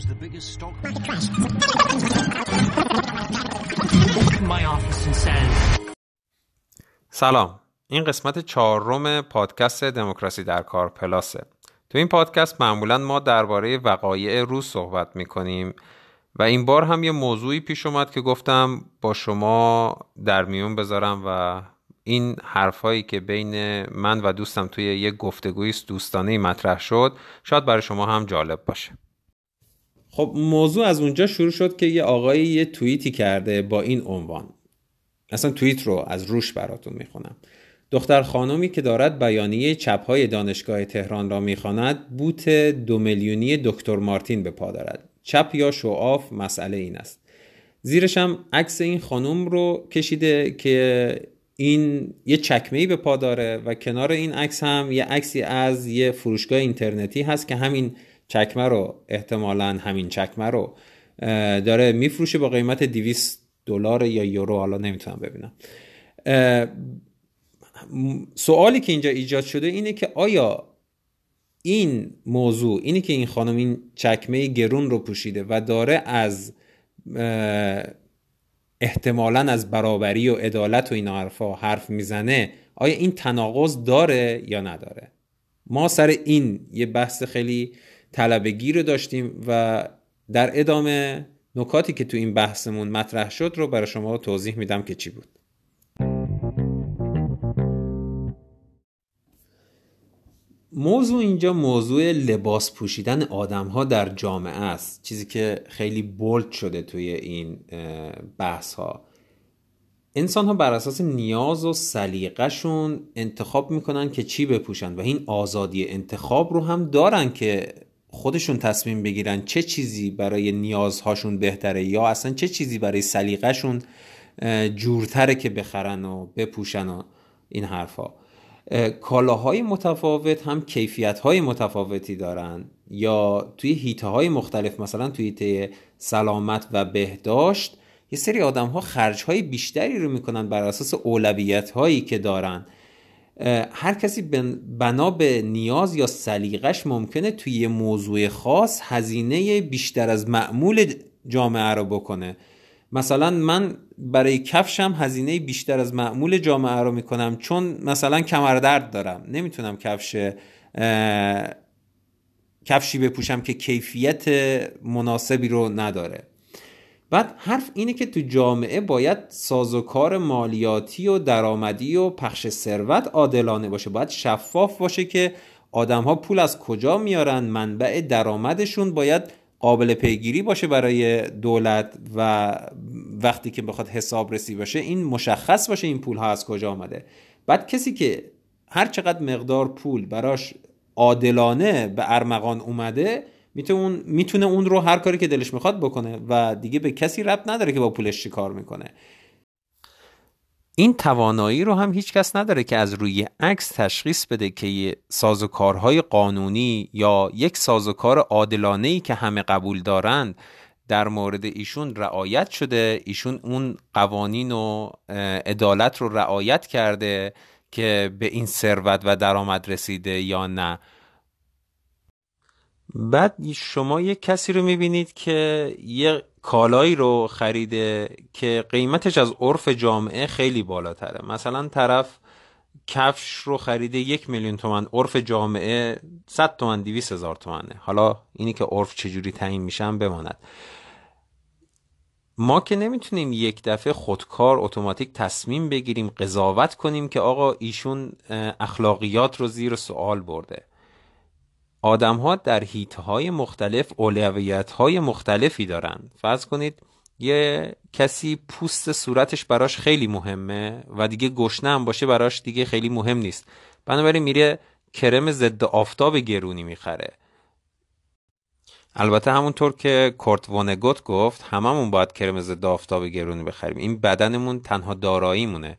was the biggest stock. My office and says. سلام این قسمت چهارم پادکست دموکراسی در کار پلاسه تو این پادکست معمولا ما درباره وقایع روز صحبت می‌کنیم و این بار هم یه موضوعی پیش اومد که گفتم با شما در میون بذارم و این حرفهایی که بین من و دوستم توی یه گفتگوی دوستانه مطرح شد شاید برای شما هم جالب باشه خب موضوع از اونجا شروع شد که یه آقایی یه توییتی کرده با این عنوان. اصلا توییت رو از روش براتون می‌خونم. دختر خانمی که دارد بیانیه چپهای دانشگاه تهران را می‌خواند بوت دو میلیونی دکتر مارتین به پا دارد. چپ یا شعاف مسئله این است. زیرش هم عکس این خانم رو کشیده که این یه چکمه به پا داره و کنار این عکس هم یه عکسی از یه فروشگاه اینترنتی هست که همین چکمه رو احتمالا همین چکمه رو داره میفروشه با قیمت 200 دلار یا یورو حالا نمی‌تونم ببینم. سوالی که اینجا ایجاد شده اینه که آیا این موضوع اینی که این خانم این چکمه گرون رو پوشیده و داره از احتمالا از برابری و عدالت و این حرفا حرف می‌زنه آیا این تناقض داره یا نداره؟ ما سر این یه بحث خیلی طلبگی رو داشتیم و در ادامه نکاتی که تو این بحثمون مطرح شد رو برای شما توضیح میدم که چی بود. موضوع اینجا موضوع لباس پوشیدن آدم ها در جامعه است. چیزی که خیلی بولد شده توی این بحث ها انسان ها بر اساس نیاز و سلیقهشون انتخاب می‌کنن که چی بپوشن و این آزادی انتخاب رو هم دارن که خودشون تصمیم بگیرن چه چیزی برای نیازهاشون بهتره یا اصلا چه چیزی برای سلیقهشون جورتره که بخرن و بپوشن و این حرفها کالاهای متفاوت هم کیفیتهای متفاوتی دارن یا توی هیته های مختلف مثلا توی هیته سلامت و بهداشت یه سری آدم ها خرج های بیشتری رو می‌کنن بر اساس اولویت هایی که دارن. هر کسی بنا به نیاز یا سلیقش ممکنه توی یه موضوع خاص هزینه بیشتر از معمول جامعه رو بکنه. مثلا من برای کفشم هزینه بیشتر از معمول جامعه رو می‌کنم چون مثلا کمردرد دارم. نمی‌تونم کفش کفشی بپوشم که کیفیت مناسبی رو نداره. بعد حرف اینه که تو جامعه باید سازوکار مالیاتی و درآمدی و پخش ثروت عادلانه باشه. باید شفاف باشه که آدم ها پول از کجا میارن منبع درآمدشون باید قابل پیگیری باشه برای دولت و وقتی که بخواد حساب رسی باشه این مشخص باشه این پول ها از کجا آمده. بعد کسی که هر چقدر مقدار پول براش عادلانه به ارمغان اومده می‌تونه اون رو هر کاری که دلش می‌خواد بکنه و دیگه به کسی ربط نداره که با پولش چی کار می‌کنه. این توانایی رو هم هیچ کس نداره که از روی عکس تشخیص بده که سازوکارهای قانونی یا یک سازوکار عادلانه که همه قبول دارند در مورد ایشون رعایت شده. ایشون اون قوانین و عدالت رو رعایت کرده که به این ثروت و درآمد رسیده یا نه. بعد شما یک کسی رو می‌بینید که یه کالایی رو خریده که قیمتش از عرف جامعه خیلی بالاتره. مثلا طرف کفش رو خریده یک میلیون تومن عرف جامعه 100 تومن 200 هزار تومنه. حالا اینی که عرف چجوری تعیین میشن بماند. ما که نمی‌تونیم یک دفعه خودکار اتوماتیک تصمیم بگیریم قضاوت کنیم که آقا ایشون اخلاقیات رو زیر سوال برده. آدم ها در هیت های مختلف اولویت های مختلفی دارن فرض کنید یه کسی پوست صورتش براش خیلی مهمه و دیگه گشنه هم باشه براش دیگه خیلی مهم نیست. بنابراین میره کرم ضد آفتاب گرونی می‌خره. البته همونطور که کورت وانگوت گفت هممون باید کرم ضد آفتاب گرونی بخریم. این بدنمون تنها داراییمونه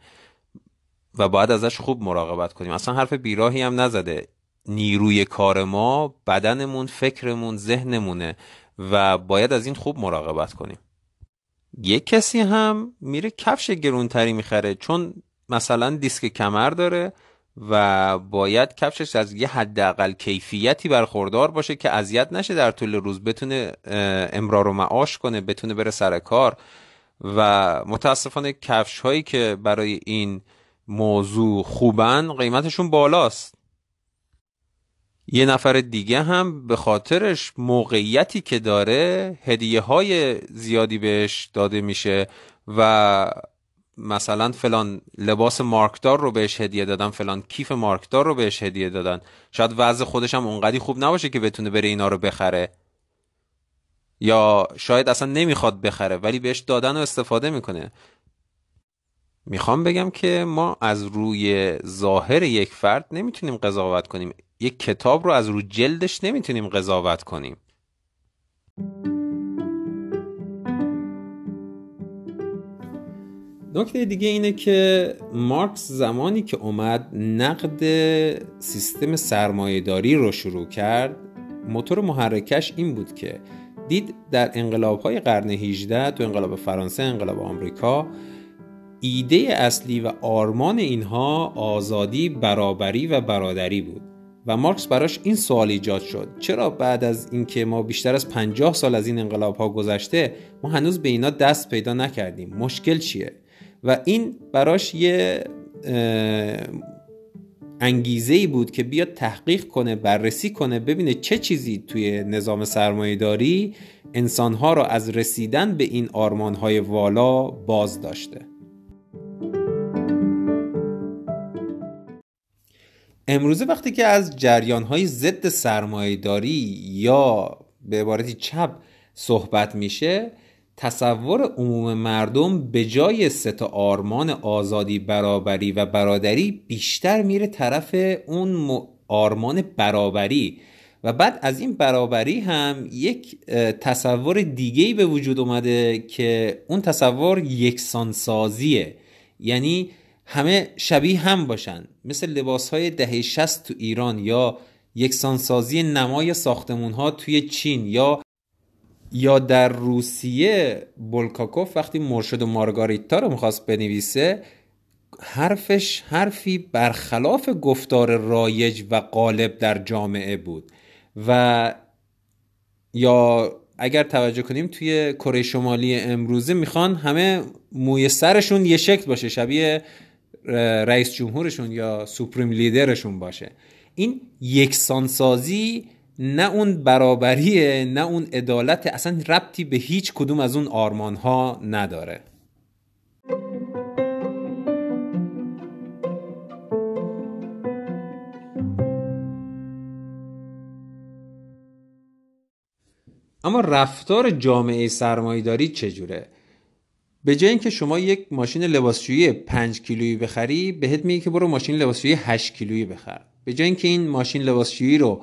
و باید ازش خوب مراقبت کنیم. اصلا حرف بیراهی هم نزده. نیروی کار ما بدنمون فکرمون ذهنمونه و باید از این خوب مراقبت کنیم. یک کسی هم میره کفش گرونتری می‌خره چون مثلا دیسک کمر داره و باید کفشش از یه حداقل کیفیتی برخوردار باشه که اذیت نشه در طول روز بتونه امرار و معاش کنه بتونه بره سر کار. و متاسفانه کفش هایی که برای این موضوع خوبن قیمتشون بالاست. یه نفر دیگه هم به خاطرش موقعیتی که داره هدیه های زیادی بهش داده میشه و مثلا فلان لباس مارکدار رو بهش هدیه دادن فلان کیف مارکدار رو بهش هدیه دادن. شاید وضع خودش هم اونقدی خوب نباشه که بتونه بره اینا رو بخره. یا شاید اصلا نمی‌خواد بخره ولی بهش دادن و استفاده می‌کنه. می‌خوام بگم که ما از روی ظاهر یک فرد نمی‌تونیم قضاوت کنیم. یک کتاب رو از رو جلدش نمی‌تونیم قضاوت کنیم. نکته دیگه اینه که مارکس زمانی که اومد نقد سیستم سرمایهداری رو شروع کرد موتور محرکش این بود که دید در انقلاب های قرن 18 تو انقلاب فرانسه انقلاب آمریکا ایده اصلی و آرمان اینها آزادی برابری و برادری بود. و مارکس براش این سوال ایجاد شد. چرا بعد از اینکه ما بیشتر از 50 سال از این انقلاب ها گذشته ما هنوز به اینا دست پیدا نکردیم؟ مشکل چیه؟ و این براش یه انگیزه ای بود که بیاد تحقیق کنه بررسی کنه ببینه چه چیزی توی نظام سرمایه داری انسانها را از رسیدن به این آرمانهای والا باز داشته. امروزه وقتی که از جریانهای ضد سرمایه داری یا به عبارتی چپ صحبت میشه تصور عموم مردم به جای سه آرمان آزادی برابری و برادری بیشتر میره طرف اون آرمان برابری. و بعد از این برابری هم یک تصور دیگه به وجود اومده که اون تصور یکسانسازیه. یعنی همه شبیه هم باشن مثل لباس های دهه 60 تو ایران یا یکسانسازی نمای ساختمون ها توی چین یا یا در روسیه بولکاکوف وقتی مرشد و مارگاریتا رو می‌خواست بنویسه حرفش حرفی برخلاف گفتار رایج و غالب در جامعه بود. و یا اگر توجه کنیم توی کره شمالی امروزه می‌خوان همه موی سرشون یه شکل باشه شبیه رئیس جمهورشون یا سوپریم لیدرشون باشه این یکسانسازی نه اون برابریه نه اون عدالت اصلا ربطی به هیچ کدوم از اون آرمان ها نداره اما رفتار جامعه سرمایهداری چجوره؟ به جای اینکه شما یک ماشین لباسشویی 5 کیلویی بخری بهت میگه که برو ماشین لباسشویی 8 کیلویی بخر. به جای اینکه این ماشین لباسشویی رو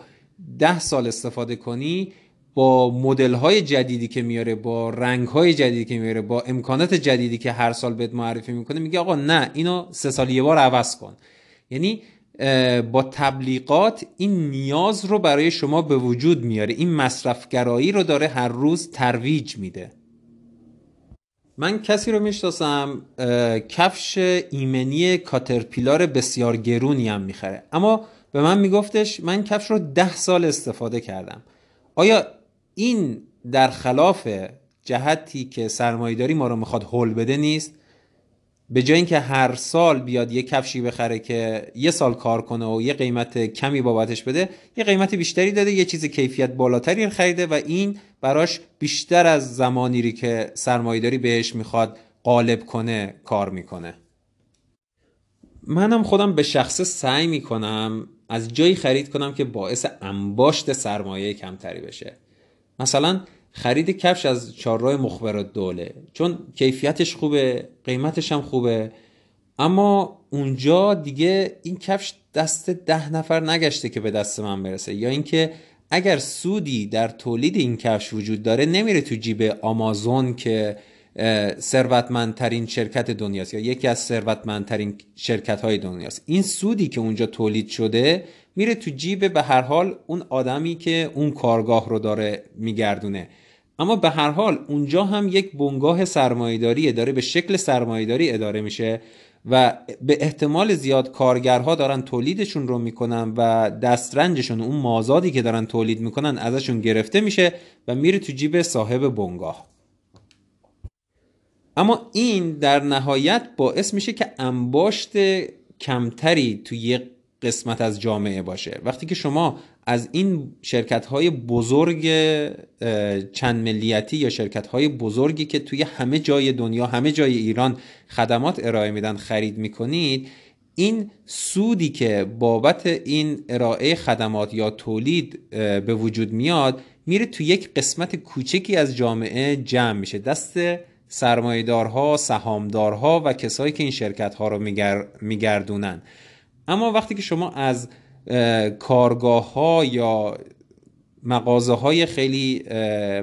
ده سال استفاده کنی با مدل های جدیدی که میاره با رنگ های جدیدی که میاره با امکانات جدیدی که هر سال بهت معرفی می‌کنه میگه آقا نه اینو سه سال یه بار عوض کن. یعنی با تبلیغات این نیاز رو برای شما به وجود میاره. این مصرفگرایی رو داره هر روز ترویج میده. من کسی رو می‌شناسم کفش ایمنی کاترپیلار بسیار گرونی هم می‌خره. اما به من میگفتش من کفش رو ده سال استفاده کردم. آیا این در خلاف جهتی که سرمایداری ما رو می‌خواد هول بده نیست؟ به جای اینکه هر سال بیاد یه کفشی بخره که یه سال کار کنه و یه قیمت کمی بابتش بده یه قیمت بیشتری داده یه چیز کیفیت بالاتری خریده و این براش بیشتر از زمانی که سرمایداری بهش می‌خواد قالب کنه کار می‌کنه. منم خودم به شخصه سعی می‌کنم از جایی خرید کنم که باعث انباشت سرمایه کمتری بشه. مثلا خرید کفش از چهارراه مخبر دوله. چون کیفیتش خوبه قیمتش هم خوبه. اما اونجا دیگه این کفش دست ده نفر نگشته که به دست من برسه. یا اینکه اگر سودی در تولید این کفش وجود داره نمیره تو جیب آمازون که ثروتمندترین شرکت دنیاست یا یکی از ثروتمندترین شرکت های دنیاست. این سودی که اونجا تولید شده میره تو جیب به هر حال اون آدمی که اون کارگاه رو داره میگردونه. اما به هر حال اونجا هم یک بنگاه سرمایهداریه داره به شکل سرمایهداری اداره میشه و به احتمال زیاد کارگرها دارن تولیدشون رو می‌کنن و دسترنجشون اون مازادی که دارن تولید می‌کنن ازشون گرفته میشه و میره تو جیب صاحب بنگاه. اما این در نهایت باعث میشه که انباشت کمتری توی یه قسمت از جامعه باشه. وقتی که شما از این شرکت های بزرگ چند ملیتی یا شرکت های بزرگی که توی همه جای دنیا همه جای ایران خدمات ارائه میدن خرید می‌کنید این سودی که بابت این ارائه خدمات یا تولید به وجود میاد میره تو یک قسمت کوچکی از جامعه جمع میشه. دست سرمایدارها، سهامدارها و کسایی که این شرکت ها رو میگردونن. اما وقتی که شما از کارگاه ها یا مغازه های خیلی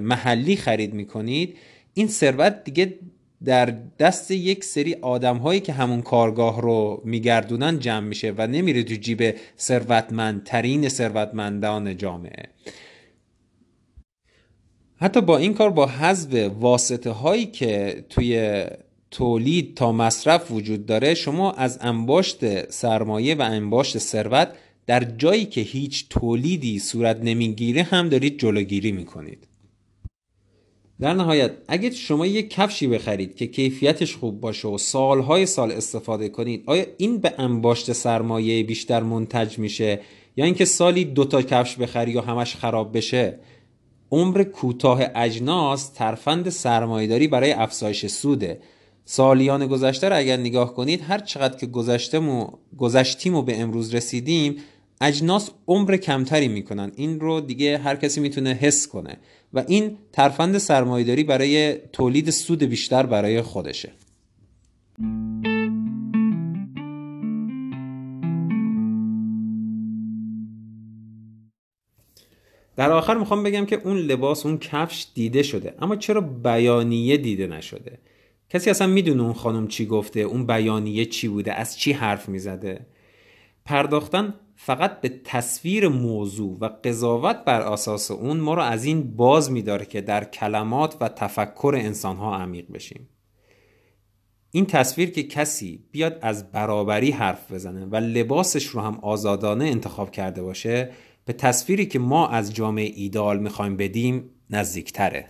محلی خرید می‌کنید این ثروت دیگه در دست یک سری آدم هایی که همون کارگاه رو میگردونن جمع میشه و نمیره تو جیب ثروتمندترین ثروتمندان جامعه. حتی با این کار با حذف واسطه هایی که توی تولید تا مصرف وجود داره شما از انباشت سرمایه و انباشت ثروت در جایی که هیچ تولیدی صورت نمی‌گیره هم دارید جلوگیری می‌کنید. در نهایت اگه شما یک کفشی بخرید که کیفیتش خوب باشه و سالهای سال استفاده کنید آیا این به انباشت سرمایه بیشتر منتج میشه یا اینکه سالی دو تا کفش بخری یا همش خراب بشه؟ عمر کوتاه اجناس ترفند سرمایهداری برای افزایش سوده. سالیان گذشته رو اگر نگاه کنید هر چقدر که گذشتیم و به امروز رسیدیم اجناس عمر کمتری می‌کنن. این رو دیگه هر کسی می‌تونه حس کنه. و این ترفند سرمایهداری برای تولید سود بیشتر برای خودشه. در آخر می‌خوام بگم که اون لباس اون کفش دیده شده. اما چرا بیانیه دیده نشده؟ کسی اصلا می‌دونه اون خانم چی گفته اون بیانیه چی بوده از چی حرف می‌زده؟ پرداختن فقط به تصویر موضوع و قضاوت بر اساس اون ما رو از این باز میداره که در کلمات و تفکر انسان ها عمیق بشیم. این تصویر که کسی بیاد از برابری حرف بزنه و لباسش رو هم آزادانه انتخاب کرده باشه به تصویری که ما از جامعه ایدال می‌خوایم بدیم نزدیکتره.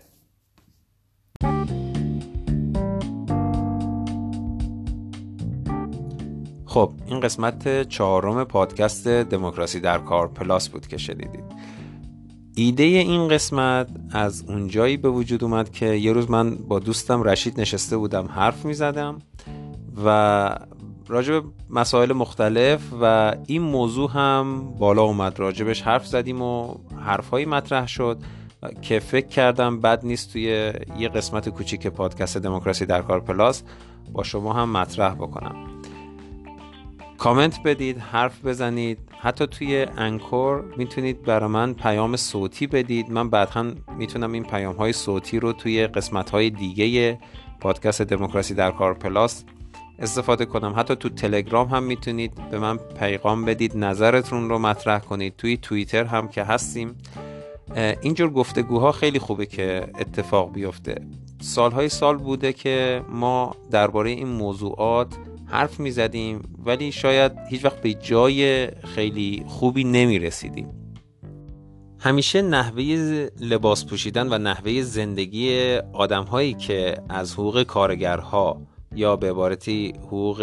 خب این قسمت چهارم پادکست دموکراسی در کار پلاس بود که شنیدید. ایده این قسمت از اونجایی به وجود اومد که یه روز من با دوستم رشید نشسته بودم حرف می زدم و راجب مسائل مختلف و این موضوع هم بالا اومد. راجبش حرف زدیم و حرفهایی مطرح شد که فکر کردم بد نیست توی یه قسمت کوچیک پادکست دموکراسی در کار پلاس با شما هم مطرح بکنم. کامنت بدید حرف بزنید. حتی توی انکور می‌تونید برای من پیام صوتی بدید. من بعدا می‌تونم این پیام های صوتی رو توی قسمت های دیگه پادکست دموکراسی در کار پلاس استفاده کنم. حتی تو تلگرام هم می‌تونید به من پیغام بدید. نظرتون رو مطرح کنید. توی توییتر هم که هستیم. اینجور گفتگوها خیلی خوبه که اتفاق بیفته. سالهای سال بوده که ما درباره این موضوعات حرف می زدیم ولی شاید هیچ وقت به جای خیلی خوبی نمی رسیدیم همیشه نحوه لباس پوشیدن و نحوه زندگی آدم هایی که از حقوق کارگرها یا به عبارتی حقوق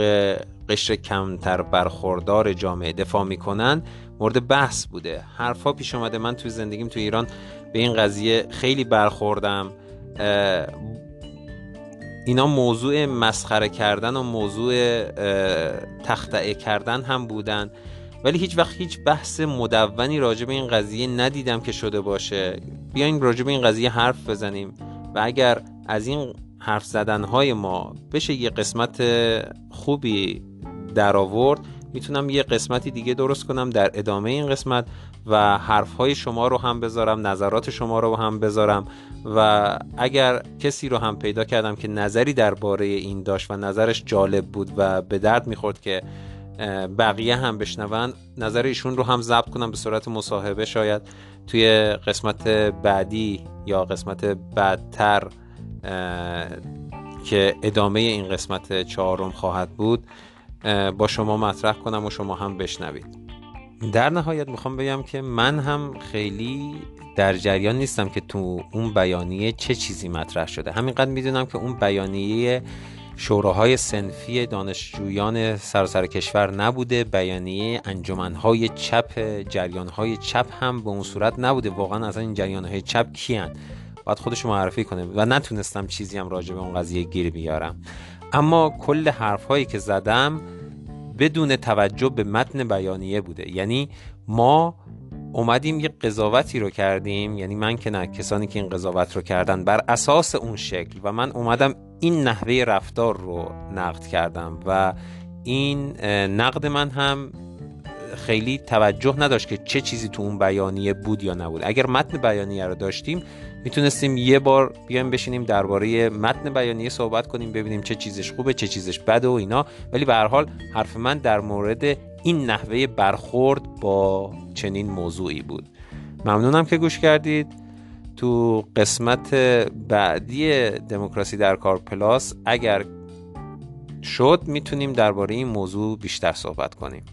قشر کمتر برخوردار جامعه دفاع می‌کنن مورد بحث بوده. حرفها پیش آمده من توی زندگیم توی ایران به این قضیه خیلی برخوردم. اینا موضوع مسخره کردن و موضوع تختعه کردن هم بودن. ولی هیچ وقت هیچ بحث مدونی راجع به این قضیه ندیدم که شده باشه. بیاین راجع به این قضیه حرف بزنیم. و اگر از این حرف زدن های ما بشه یه قسمت خوبی در آورد می‌تونم یه قسمتی دیگه درست کنم در ادامه این قسمت. و حرف های شما رو هم بذارم نظرات شما رو هم بذارم و اگر کسی رو هم پیدا کردم که نظری درباره این داشت و نظرش جالب بود و به درد می‌خورد که بقیه هم بشنون نظر ایشون رو هم ضبط کنم به صورت مصاحبه شاید توی قسمت بعدی یا قسمت بعدتر که ادامه این قسمت چهارم خواهد بود با شما مطرح کنم و شما هم بشنوید. در نهایت می‌خوام بگم که من هم خیلی در جریان نیستم که تو اون بیانیه چه چیزی مطرح شده. همینقدر می‌دونم که اون بیانیه شوراهای سنفی دانشجویان سراسر کشور نبوده. بیانیه انجمنهای چپ جریانهای چپ هم به اون صورت نبوده. واقعا از این جریانهای چپ کیان؟ باید خودشو معرفی کنه و نتونستم چیزی هم راجع به اون قضیه گیر بیارم. اما کل حرف هایی که زدم بدون توجه به متن بیانیه بوده. یعنی ما اومدیم یه قضاوتی رو کردیم یعنی من که نه کسانی که این قضاوت رو کردن بر اساس اون شکل. و من اومدم این نحوه رفتار رو نقد کردم و این نقد من هم خیلی توجه نداشت که چه چیزی تو اون بیانیه بود یا نبود. اگر متن بیانیه رو داشتیم می‌تونستیم یه بار بیایم بشینیم درباره متن بیانیه صحبت کنیم ببینیم چه چیزش خوبه چه چیزش بده و اینا. ولی به هر حال حرف من در مورد این نحوه برخورد با چنین موضوعی بود. ممنونم که گوش کردید. تو قسمت بعدی دموکراسی در کار پلاس اگر شد می‌تونیم درباره این موضوع بیشتر صحبت کنیم.